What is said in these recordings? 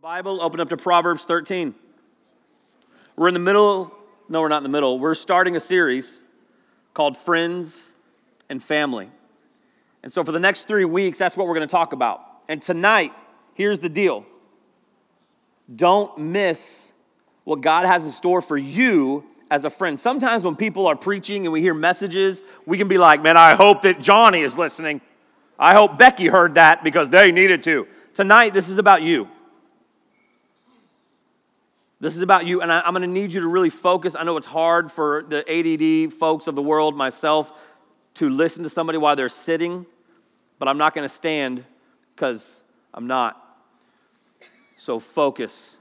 Bible, open up to Proverbs 13. We're in the middle, no, we're not in the middle. We're starting a series called Friends and Family. And so for the next three weeks, that's what we're going to talk about. And tonight, here's the deal don't miss what God has in store for you as a friend. Sometimes when people are preaching and we hear messages, we can be like, man, I hope that Johnny is listening. I hope Becky heard that because they needed to. Tonight, this is about you. This is about you, and I, am going to need you to really focus. I know it's hard for the ADD folks of the world, myself, to listen to somebody while they're sitting, but I'm not going to stand because I'm not. So focus.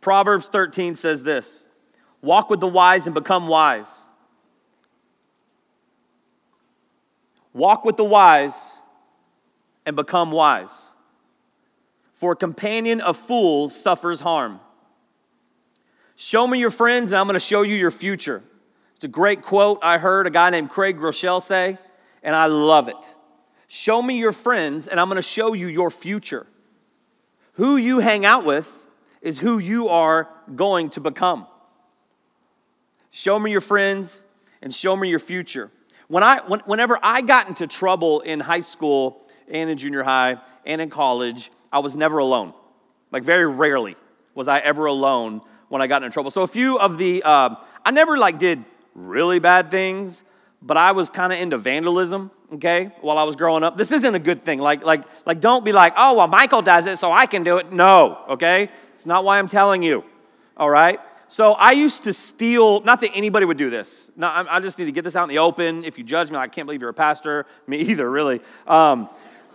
Proverbs 13 says this Walk with the wise and become wise. Walk with the wise and become wise. For a companion of fools suffers harm Show me your friends, and I'm going to show you your future. It's a great quote I heard a guy named Craig Groeschel say, and I love it. Show me your friends, and I'm going to show you your future. Who you hang out with is who you are going to become. Show me your friends, and show me your future. When I, when, whenever I got into trouble in high school and in junior high and in college, I was never alone. Like, very rarely was I ever alone when I got into trouble. So a few of the, uh, I never like did really bad things, but I was kind of into vandalism. Okay, while I was growing up, this isn't a good thing. Like, like, like, don't be like, oh, well, Michael does it, so I can do it. No, okay, it's not why I'm telling you. All right. So I used to steal. Not that anybody would do this. No, I just need to get this out in the open. If you judge me, I can't believe you're a pastor. Me either, really. Um,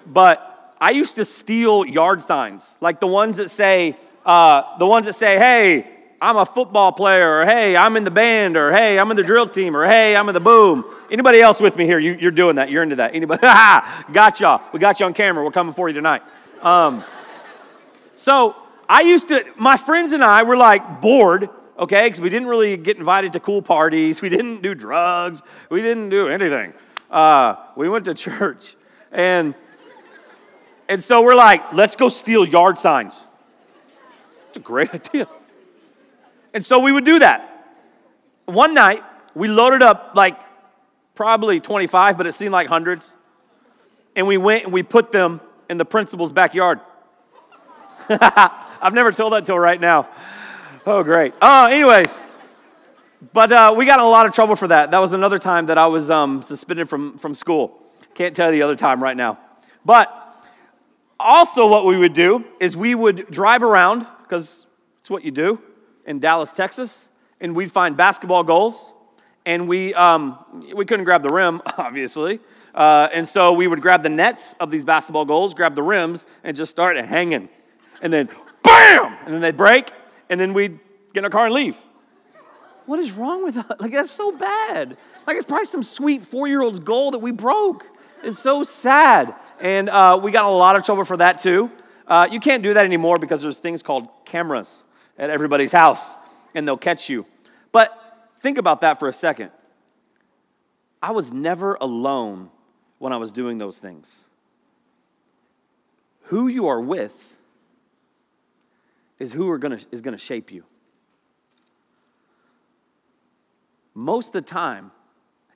but I used to steal yard signs, like the ones that say, uh, the ones that say, "Hey, I'm a football player, or hey, I'm in the band, or hey, I'm in the drill team, or hey, I'm in the boom. Anybody else with me here? You, are doing that. You're into that. Anybody? got y'all. We got you on camera. We're coming for you tonight. Um, so I used to, my friends and I were like bored, okay, because we didn't really get invited to cool parties. We didn't do drugs. We didn't do anything. Uh, we went to church. And, and so we're like, let's go steal yard signs. It's a great idea. And so we would do that. One night, we loaded up like probably 25, but it seemed like hundreds. And we went and we put them in the principal's backyard. I've never told that till right now. Oh, great. Uh, anyways, but uh, we got in a lot of trouble for that. That was another time that I was um, suspended from, from school. Can't tell you the other time right now. But also, what we would do is we would drive around, because it's what you do in Dallas, Texas, and we'd find basketball goals, and we, um, we couldn't grab the rim, obviously. Uh, and so we would grab the nets of these basketball goals, grab the rims, and just start hanging. And then, bam! And then they'd break, and then we'd get in our car and leave. What is wrong with us? Like, that's so bad. Like, it's probably some sweet four year old's goal that we broke. It's so sad. And uh, we got a lot of trouble for that, too. Uh, you can't do that anymore because there's things called cameras at everybody's house and they'll catch you. But think about that for a second. I was never alone when I was doing those things. Who you are with is who are gonna, is going to shape you. Most of the time,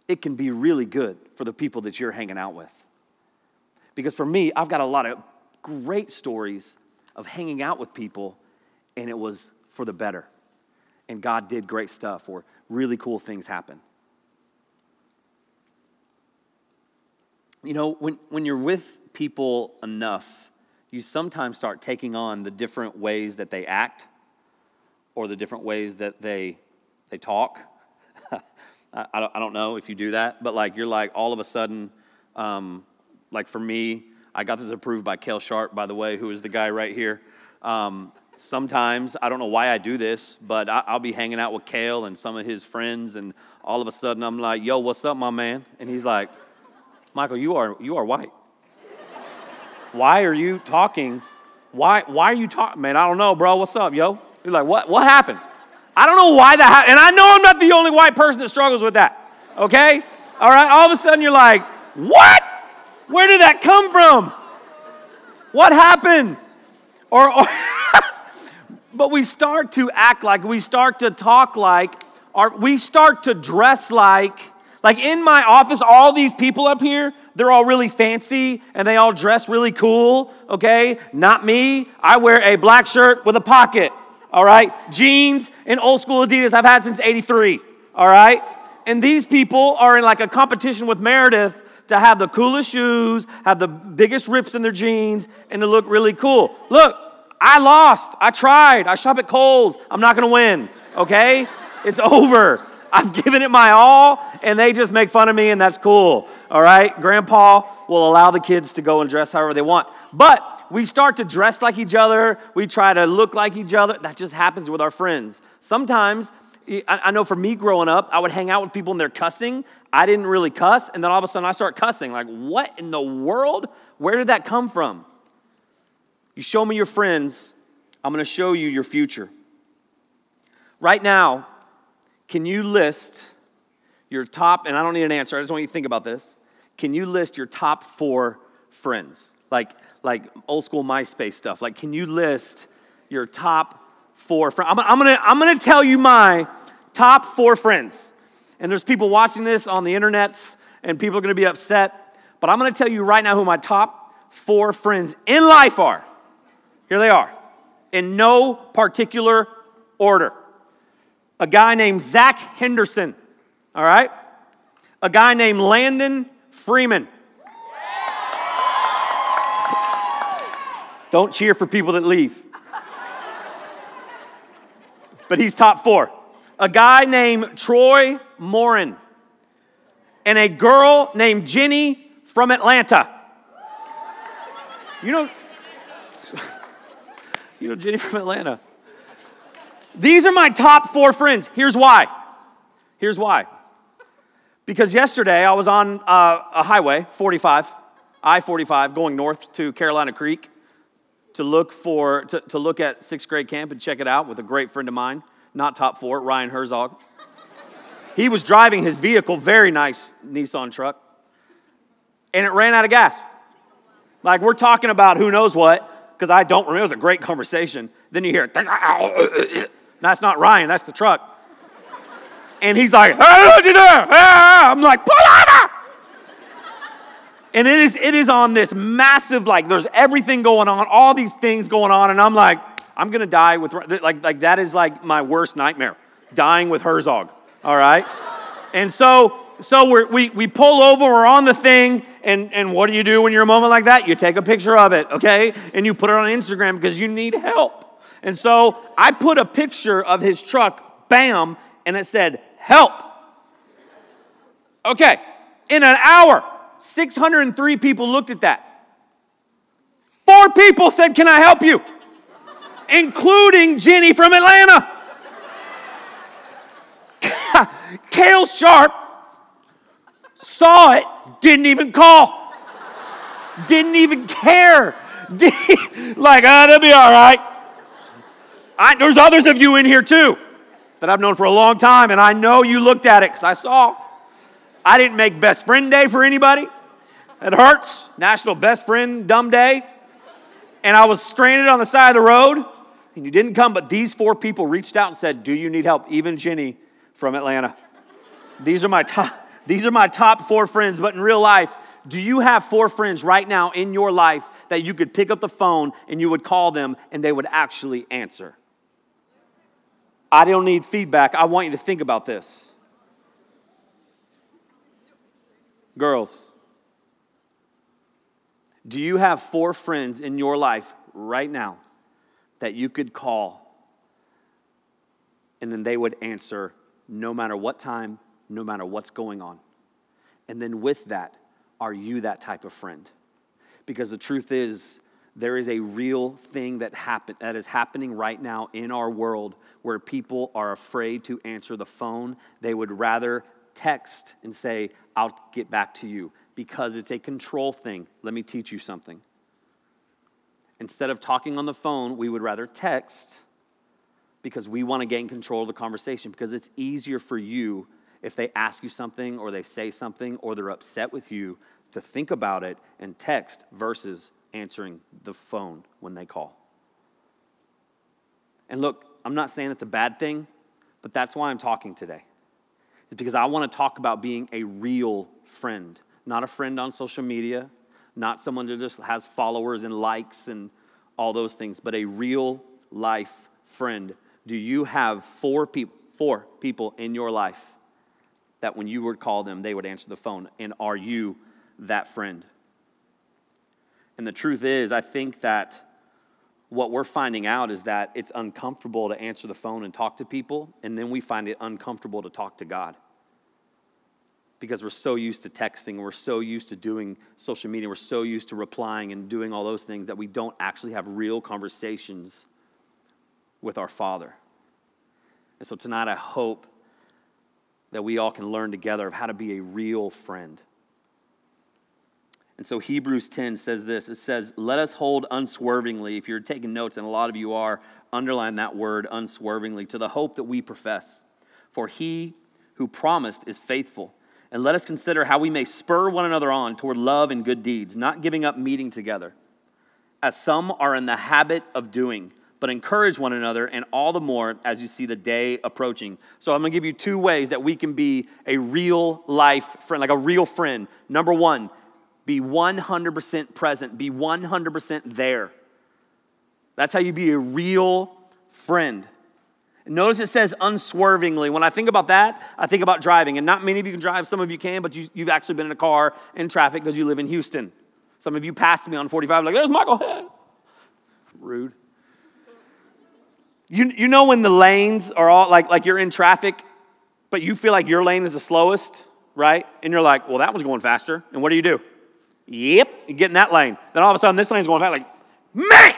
it can be really good for the people that you're hanging out with. Because for me, I've got a lot of great stories of hanging out with people and it was for the better. And God did great stuff, or really cool things happen. You know, when, when you're with people enough, you sometimes start taking on the different ways that they act or the different ways that they, they talk. I, I, don't, I don't know if you do that, but like you're like all of a sudden, um, like for me, I got this approved by Kel Sharp, by the way, who is the guy right here. Um, sometimes, I don't know why I do this, but I, will be hanging out with Kale and some of his friends, and all of a sudden I'm like, yo, what's up, my man? And he's like, Michael, you are, you are white. why are you talking? Why, why are you talking? Man, I don't know, bro. What's up, yo? You're like, what, what happened? I don't know why that happened. And I know I'm not the only white person that struggles with that. Okay? All right? All of a sudden you're like, what? Where did that come from? What happened? Or, or but we start to act like, we start to talk like, or we start to dress like, like in my office, all these people up here, they're all really fancy and they all dress really cool, okay? Not me. I wear a black shirt with a pocket, all right? Jeans and old school Adidas I've had since 83, all right? And these people are in like a competition with Meredith to have the coolest shoes, have the biggest rips in their jeans, and to look really cool. Look, I lost. I tried. I shop at Kohl's. I'm not going to win, okay? It's over. I've given it my all, and they just make fun of me, and that's cool. All right? Grandpa will allow the kids to go and dress however they want. But we start to dress like each other, we try to look like each other. That just happens with our friends. Sometimes, I know for me growing up, I would hang out with people and they're cussing. I didn't really cuss, and then all of a sudden I start cussing. Like, what in the world? Where did that come from? You show me your friends, I'm going to show you your future. Right now, can you list your top, and I don't need an answer, I just want you to think about this. Can you list your top four friends? Like, like old school MySpace stuff. Like, can you list your top four friends? I'm, I'm, gonna, I'm gonna tell you my top four friends. And there's people watching this on the internets, and people are gonna be upset. But I'm gonna tell you right now who my top four friends in life are. Here they are, in no particular order. A guy named Zach Henderson all right? A guy named Landon Freeman. Don't cheer for people that leave. But he's top four. A guy named Troy Morin. And a girl named Jenny from Atlanta. You know, you know Jenny from Atlanta. These are my top four friends. Here's why. Here's why. Because yesterday I was on uh, a highway, 45, I 45, going north to Carolina Creek to look for to, to look at sixth grade camp and check it out with a great friend of mine, not top four, Ryan Herzog. he was driving his vehicle, very nice Nissan truck, and it ran out of gas. Like we're talking about who knows what, because I don't remember. It was a great conversation. Then you hear, that's not Ryan, that's the truck. And he's like, ah, I'm like, pull over! And it is, it is on this massive, like, there's everything going on, all these things going on, and I'm like, I'm gonna die with, like, like that is like my worst nightmare, dying with Herzog, all right? And so, so we, we pull over, we're on the thing, and, and what do you do when you're a moment like that? You take a picture of it, okay? And you put it on Instagram because you need help. And so I put a picture of his truck, bam, and it said, help. Okay, in an hour, 603 people looked at that. Four people said, Can I help you? Including Jenny from Atlanta. Kale Sharp saw it, didn't even call, didn't even care. like, ah, oh, that'll be all right. I, there's others of you in here too that I've known for a long time, and I know you looked at it because I saw. I didn't make best friend day for anybody. It hurts. National Best Friend Dumb Day. And I was stranded on the side of the road, and you didn't come, but these four people reached out and said, Do you need help? Even Jenny from Atlanta. These are my top, these are my top four friends, but in real life, do you have four friends right now in your life that you could pick up the phone and you would call them and they would actually answer? I don't need feedback. I want you to think about this. Girls, do you have four friends in your life right now that you could call and then they would answer no matter what time, no matter what's going on? And then with that, are you that type of friend? Because the truth is, there is a real thing that happen, that is happening right now in our world where people are afraid to answer the phone. They would rather text and say, I'll get back to you because it's a control thing. Let me teach you something. Instead of talking on the phone, we would rather text because we want to gain control of the conversation because it's easier for you if they ask you something or they say something or they're upset with you to think about it and text versus answering the phone when they call. And look, I'm not saying it's a bad thing, but that's why I'm talking today. It's because I want to talk about being a real friend, not a friend on social media, not someone that just has followers and likes and all those things, but a real life friend. Do you have four people, four people in your life that when you would call them, they would answer the phone? And are you that friend? And the truth is, I think that what we're finding out is that it's uncomfortable to answer the phone and talk to people, and then we find it uncomfortable to talk to God. Because we're so used to texting, we're so used to doing social media, we're so used to replying and doing all those things that we don't actually have real conversations with our Father. And so tonight, I hope that we all can learn together of how to be a real friend. And so Hebrews 10 says this it says, Let us hold unswervingly, if you're taking notes, and a lot of you are, underline that word unswervingly, to the hope that we profess. For he who promised is faithful. And let us consider how we may spur one another on toward love and good deeds, not giving up meeting together, as some are in the habit of doing, but encourage one another, and all the more as you see the day approaching. So I'm gonna give you two ways that we can be a real life friend, like a real friend. Number one, be 100% present, be 100% there. That's how you be a real friend. Notice it says unswervingly. When I think about that, I think about driving. And not many of you can drive, some of you can, but you, have actually been in a car in traffic because you live in Houston. Some of you passed me on 45, like, there's Michael. Rude. You, you know when the lanes are all like, like you're in traffic, but you feel like your lane is the slowest, right? And you're like, well, that one's going faster. And what do you do? Yep, you get in that lane. Then all of a sudden, this lane's going fast. Like, man,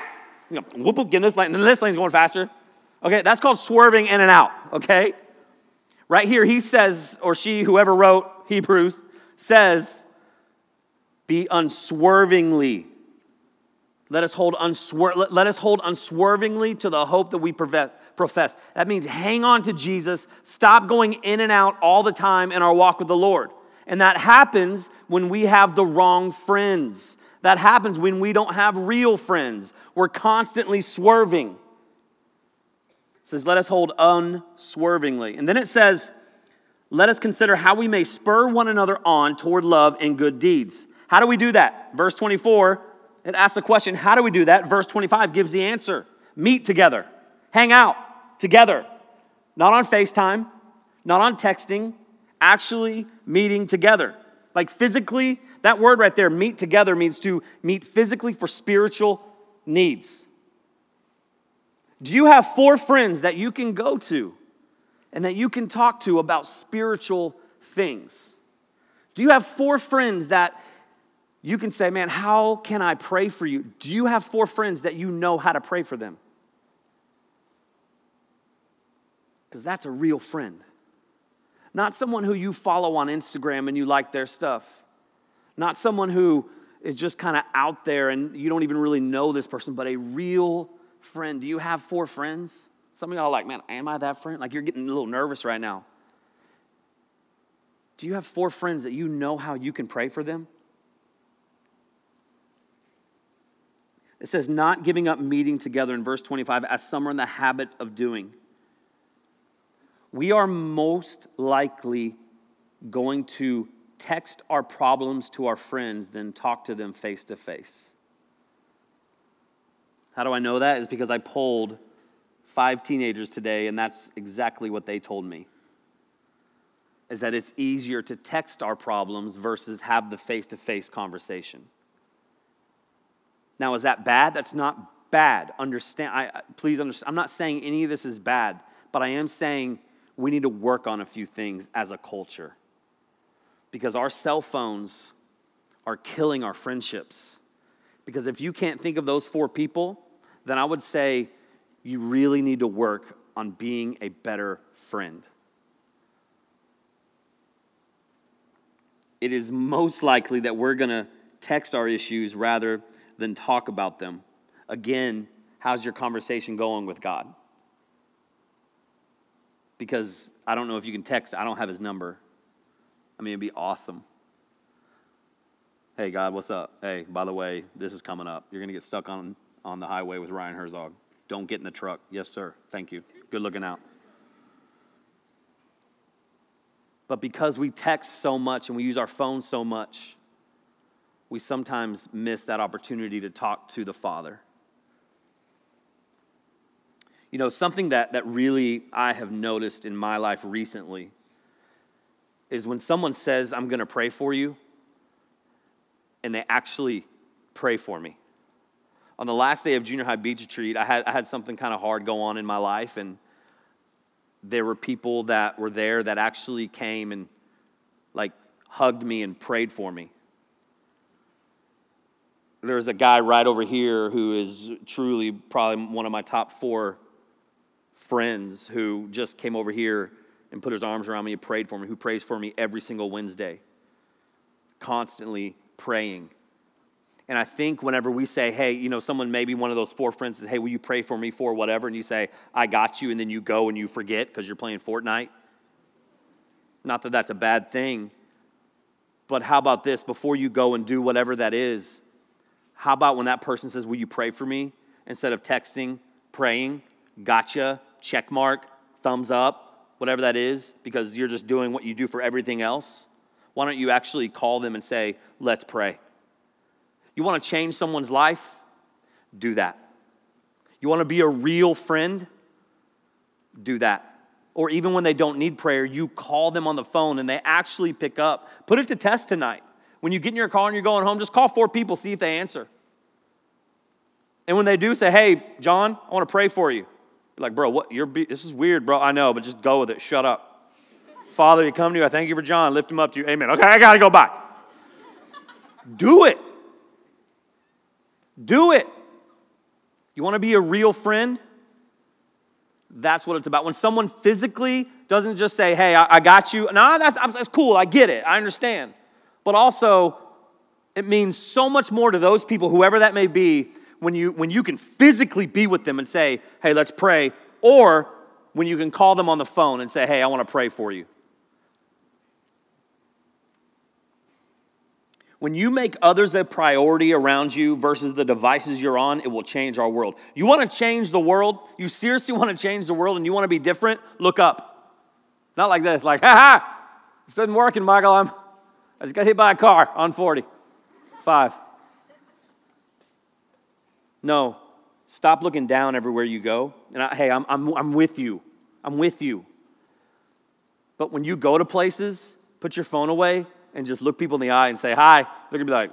you know, whoop, whoop, get in this lane. And then this lane's going faster. Okay, that's called swerving in and out. Okay, right here, he says, or she, whoever wrote Hebrews, says, be unswervingly. Let us hold unswer- let, us hold unswervingly to the hope that we profess. That means hang on to Jesus. Stop going in and out all the time in our walk with the Lord. And that happens when we have the wrong friends. That happens when we don't have real friends. We're constantly swerving. It says, Let us hold unswervingly. And then it says, Let us consider how we may spur one another on toward love and good deeds. How do we do that? Verse 24, it asks a question How do we do that? Verse 25 gives the answer meet together, hang out together, not on FaceTime, not on texting, actually meeting together. Like physically, that word right there, meet together, means to meet physically for spiritual needs. Do you have four friends that you can go to and that you can talk to about spiritual things? Do you have four friends that you can say, man, how can I pray for you? Do you have four friends that you know how to pray for them? Because that's a real friend. Not someone who you follow on Instagram and you like their stuff. Not someone who is just kind of out there and you don't even really know this person, but a real friend. Do you have four friends? Some of y'all are like, man, am I that friend? Like you're getting a little nervous right now. Do you have four friends that you know how you can pray for them? It says, not giving up meeting together in verse 25, as some are in the habit of doing we are most likely going to text our problems to our friends than talk to them face to face. How do I know that? Is because I polled five teenagers today, and that's exactly what they told me. Is that it's easier to text our problems versus have the face to face conversation. Now, is that bad? That's not bad. Understand, I, please understand. I'm not saying any of this is bad, but I am saying we need to work on a few things as a culture because our cell phones are killing our friendships. Because if you can't think of those four people, then I would say you really need to work on being a better friend. It is most likely that we're going to text our issues rather than talk about them. Again, how's your conversation going with God? because I don't know if you can text. I don't have his number. I mean, it'd be awesome. Hey, God, what's up? Hey, by the way, this is coming up. You're going to get stuck on, on the highway with Ryan Herzog. Don't get in the truck. Yes, sir. Thank you. Good looking out. But because we text so much and we use our phones so much, we sometimes miss that opportunity to talk to the Father. You know, something that, that really I have noticed in my life recently is when someone says, I'm going to pray for you, and they actually pray for me. On the last day of junior high beach retreat, I had, I had something kind of hard go on in my life, and there were people that were there that actually came and like hugged me and prayed for me. There's a guy right over here who is truly probably one of my top four friends who just came over here and put his arms around me and prayed for me, who prays for me every single Wednesday, constantly praying. And I think whenever we say, hey, you know, someone maybe one of those four friends says, hey, will you pray for me for whatever? And you say, I got you, and then you go and you forget because you're playing Fortnite. Not that that's a bad thing, but how about this? Before you go and do whatever that is, how about when that person says, will you pray for me? Instead of texting, praying, gotcha, check mark, thumbs up, whatever that is, because you're just doing what you do for everything else. Why don't you actually call them and say, let's pray? You want to change someone's life? Do that. You want to be a real friend? Do that. Or even when they don't need prayer, you call them on the phone and they actually pick up. Put it to test tonight. When you get in your car and you're going home, just call four people, see if they answer. And when they do, say, hey, John, I want to pray for you. You're like, bro, what? You're be- this is weird, bro. I know, but just go with it. Shut up. Father, you come to you. I thank you for John. Lift him up to you. Amen. Okay, I got to go back. do it. Do it. You want to be a real friend? That's what it's about. When someone physically doesn't just say, hey, I, I got you. No, that's, that's cool. I get it. I understand. But also, it means so much more to those people, whoever that may be, when you, when you can physically be with them and say, hey, let's pray, or when you can call them on the phone and say, hey, I want to pray for you. When you make others a priority around you versus the devices you're on, it will change our world. You want to change the world? You seriously want to change the world and you want to be different? Look up. Not like this, like, ha ha, this isn't working, Michael. I'm, I just got hit by a car on 40. Five. No, stop looking down everywhere you go. And I, hey, I'm, I'm, I'm with you. I'm with you. But when you go to places, put your phone away and just look people in the eye and say hi, they're gonna be like,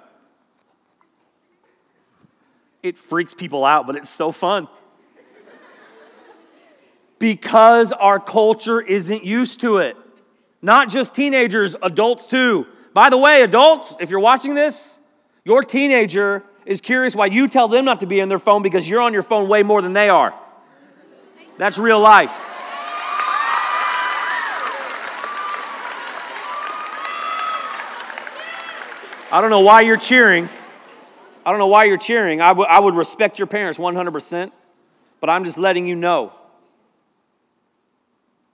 it freaks people out, but it's so fun. because our culture isn't used to it. Not just teenagers, adults too. By the way, adults, if you're watching this, your teenager is curious why you tell them not to be on their phone because you're on your phone way more than they are. That's real life. I don't know why you're cheering. I don't know why you're cheering. I, w- I would respect your parents 100%, but I'm just letting you know.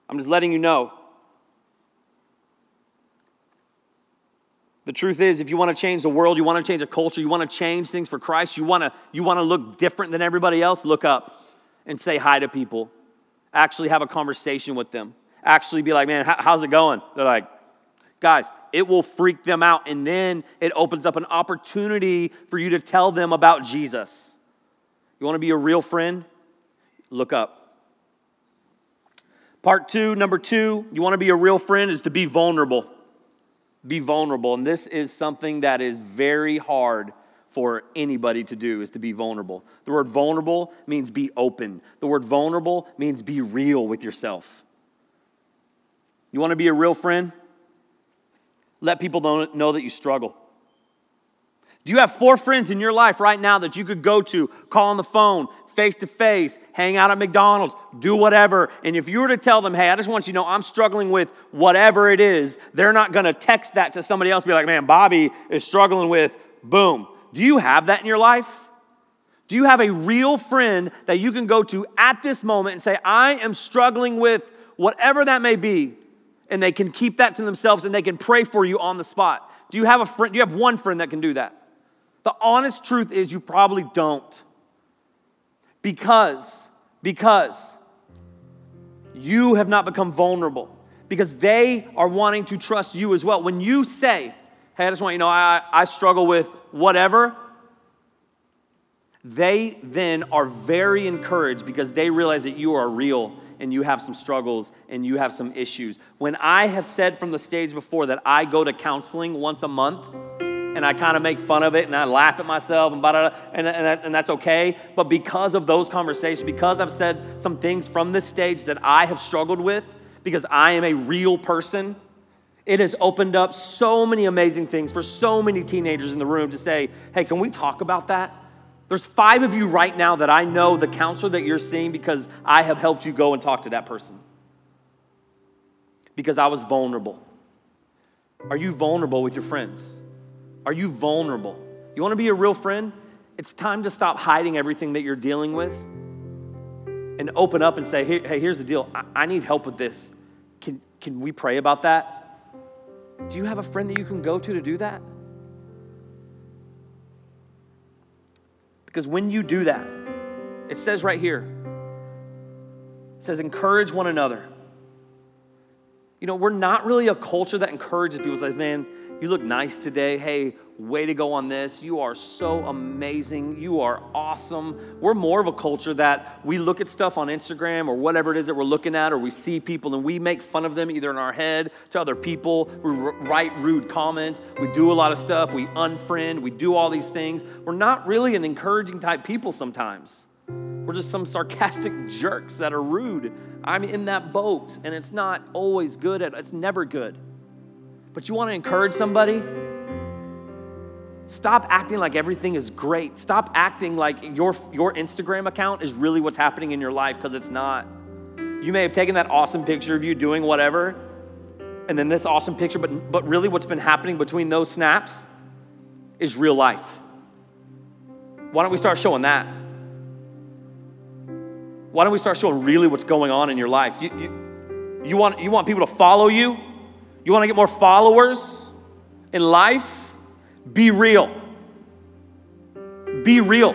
I'm just letting you know. The truth is, if you want to change the world, you want to change a culture, you want to change things for Christ, you want to, you want to look different than everybody else, look up and say hi to people. Actually have a conversation with them. Actually be like, man, how's it going? They're like, guys, it will freak them out. And then it opens up an opportunity for you to tell them about Jesus. You want to be a real friend? Look up. Part two, number two, you want to be a real friend is to be vulnerable. Be vulnerable. And this is something that is very hard for anybody to do is to be vulnerable. The word vulnerable means be open. The word vulnerable means be real with yourself. You want to be a real friend? let people know that you struggle? Do you have four friends in your life right now that you could go to, call on the phone, face to face, hang out at McDonald's, do whatever? And if you were to tell them, hey, I just want you to know I'm struggling with whatever it is, they're not gonna text that to somebody else, be like, man, Bobby is struggling with boom. Do you have that in your life? Do you have a real friend that you can go to at this moment and say, I am struggling with whatever that may be? and they can keep that to themselves and they can pray for you on the spot. Do you have a friend? Do you have one friend that can do that? The honest truth is you probably don't. Because because you have not become vulnerable, because they are wanting to trust you as well. When you say, Hey, I just want you know I, I struggle with whatever, they then are very encouraged because they realize that you are real and you have some struggles and you have some issues. When I have said from the stage before that I go to counseling once a month, and I kind of make fun of it and I laugh at myself and blah, blah, blah, and, and, that, and that's okay. But because of those conversations, because I've said some things from this stage that I have struggled with, because I am a real person, it has opened up so many amazing things for so many teenagers in the room to say, hey, can we talk about that? There's five of you right now that I know the counselor that you're seeing because I have helped you go and talk to that person. Because I was vulnerable. Are you vulnerable with your friends? Are you vulnerable? You want to be a real friend? It's time to stop hiding everything that you're dealing with and open up and say, hey, hey here's the deal. I, I need help with this. Can, can we pray about that? Do you have a friend that you can go to to do that? Because when you do that, it says right here, it says, encourage one another. You know, we're not really a culture that encourages people, says, man, you look nice today. Hey, way to go on this. You are so amazing. You are awesome. We're more of a culture that we look at stuff on Instagram or whatever it is that we're looking at, or we see people and we make fun of them either in our head to other people. We write rude comments. We do a lot of stuff. We unfriend. We do all these things. We're not really an encouraging type people sometimes. We're just some sarcastic jerks that are rude. I'm in that boat, and it's not always good. At, it's never good. But you want to encourage somebody? Stop acting like everything is great. Stop acting like your, your Instagram account is really what's happening in your life because it's not. You may have taken that awesome picture of you doing whatever, and then this awesome picture, but, but really what's been happening between those snaps is real life. Why don't we start showing that? Why don't we start showing really what's going on in your life? You, you, you, want, you want people to follow you? You want to get more followers in life? Be real. Be real.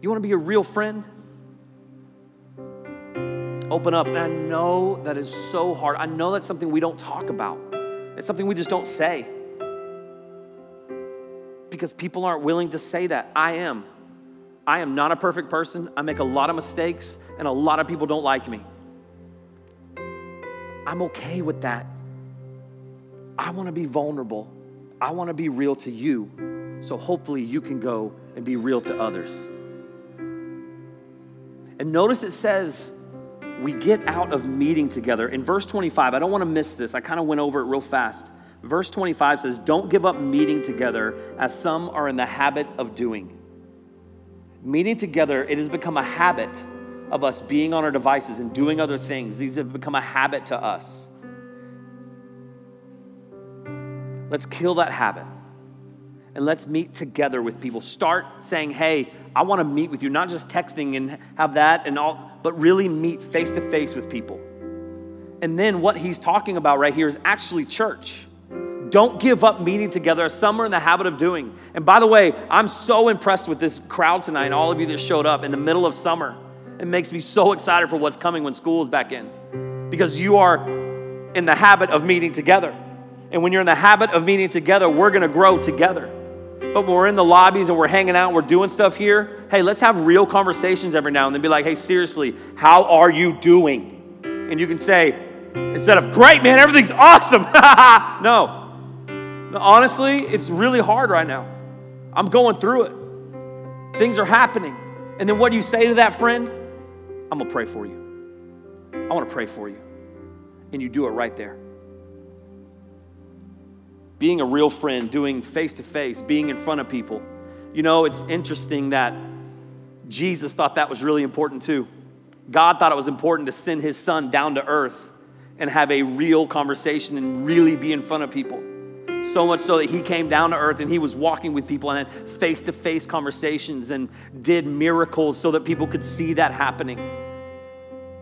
You want to be a real friend? Open up. And I know that is so hard. I know that's something we don't talk about, it's something we just don't say. Because people aren't willing to say that. I am. I am not a perfect person. I make a lot of mistakes, and a lot of people don't like me. I'm okay with that. I want to be vulnerable. I want to be real to you. So hopefully you can go and be real to others. And notice it says, we get out of meeting together. In verse 25, I don't want to miss this. I kind of went over it real fast. Verse 25 says, Don't give up meeting together as some are in the habit of doing. Meeting together, it has become a habit of us being on our devices and doing other things. These have become a habit to us. Let's kill that habit and let's meet together with people. Start saying, hey, I want to meet with you, not just texting and have that and all, but really meet face to face with people. And then what he's talking about right here is actually church. Don't give up meeting together as some are in the habit of doing. And by the way, I'm so impressed with this crowd tonight, and all of you that showed up in the middle of summer. It makes me so excited for what's coming when school is back in because you are in the habit of meeting together. And when you're in the habit of meeting together, we're gonna grow together. But when we're in the lobbies and we're hanging out, we're doing stuff here, hey, let's have real conversations every now and then. Be like, hey, seriously, how are you doing? And you can say, instead of, great, man, everything's awesome. no. Honestly, it's really hard right now. I'm going through it. Things are happening. And then what do you say to that friend? I'm gonna pray for you. I wanna pray for you. And you do it right there. Being a real friend, doing face to face, being in front of people. You know, it's interesting that Jesus thought that was really important too. God thought it was important to send his son down to earth and have a real conversation and really be in front of people. So much so that he came down to earth and he was walking with people and had face to face conversations and did miracles so that people could see that happening.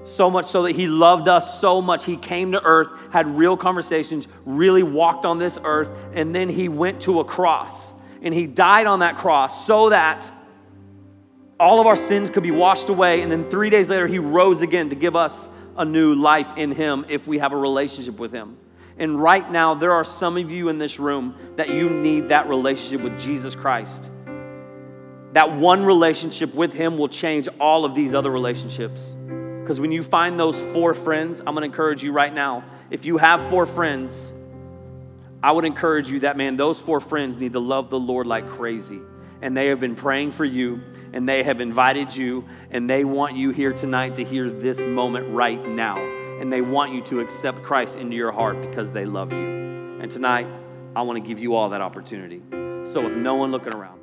So much so that he loved us so much, he came to earth, had real conversations, really walked on this earth, and then he went to a cross. And he died on that cross so that all of our sins could be washed away. And then three days later, he rose again to give us a new life in him if we have a relationship with him. And right now, there are some of you in this room that you need that relationship with Jesus Christ. That one relationship with him will change all of these other relationships. Because when you find those four friends, I'm gonna encourage you right now. If you have four friends, I would encourage you that, man, those four friends need to love the Lord like crazy. And they have been praying for you, and they have invited you, and they want you here tonight to hear this moment right now. And they want you to accept Christ into your heart because they love you. And tonight, I want to give you all that opportunity. So, with no one looking around,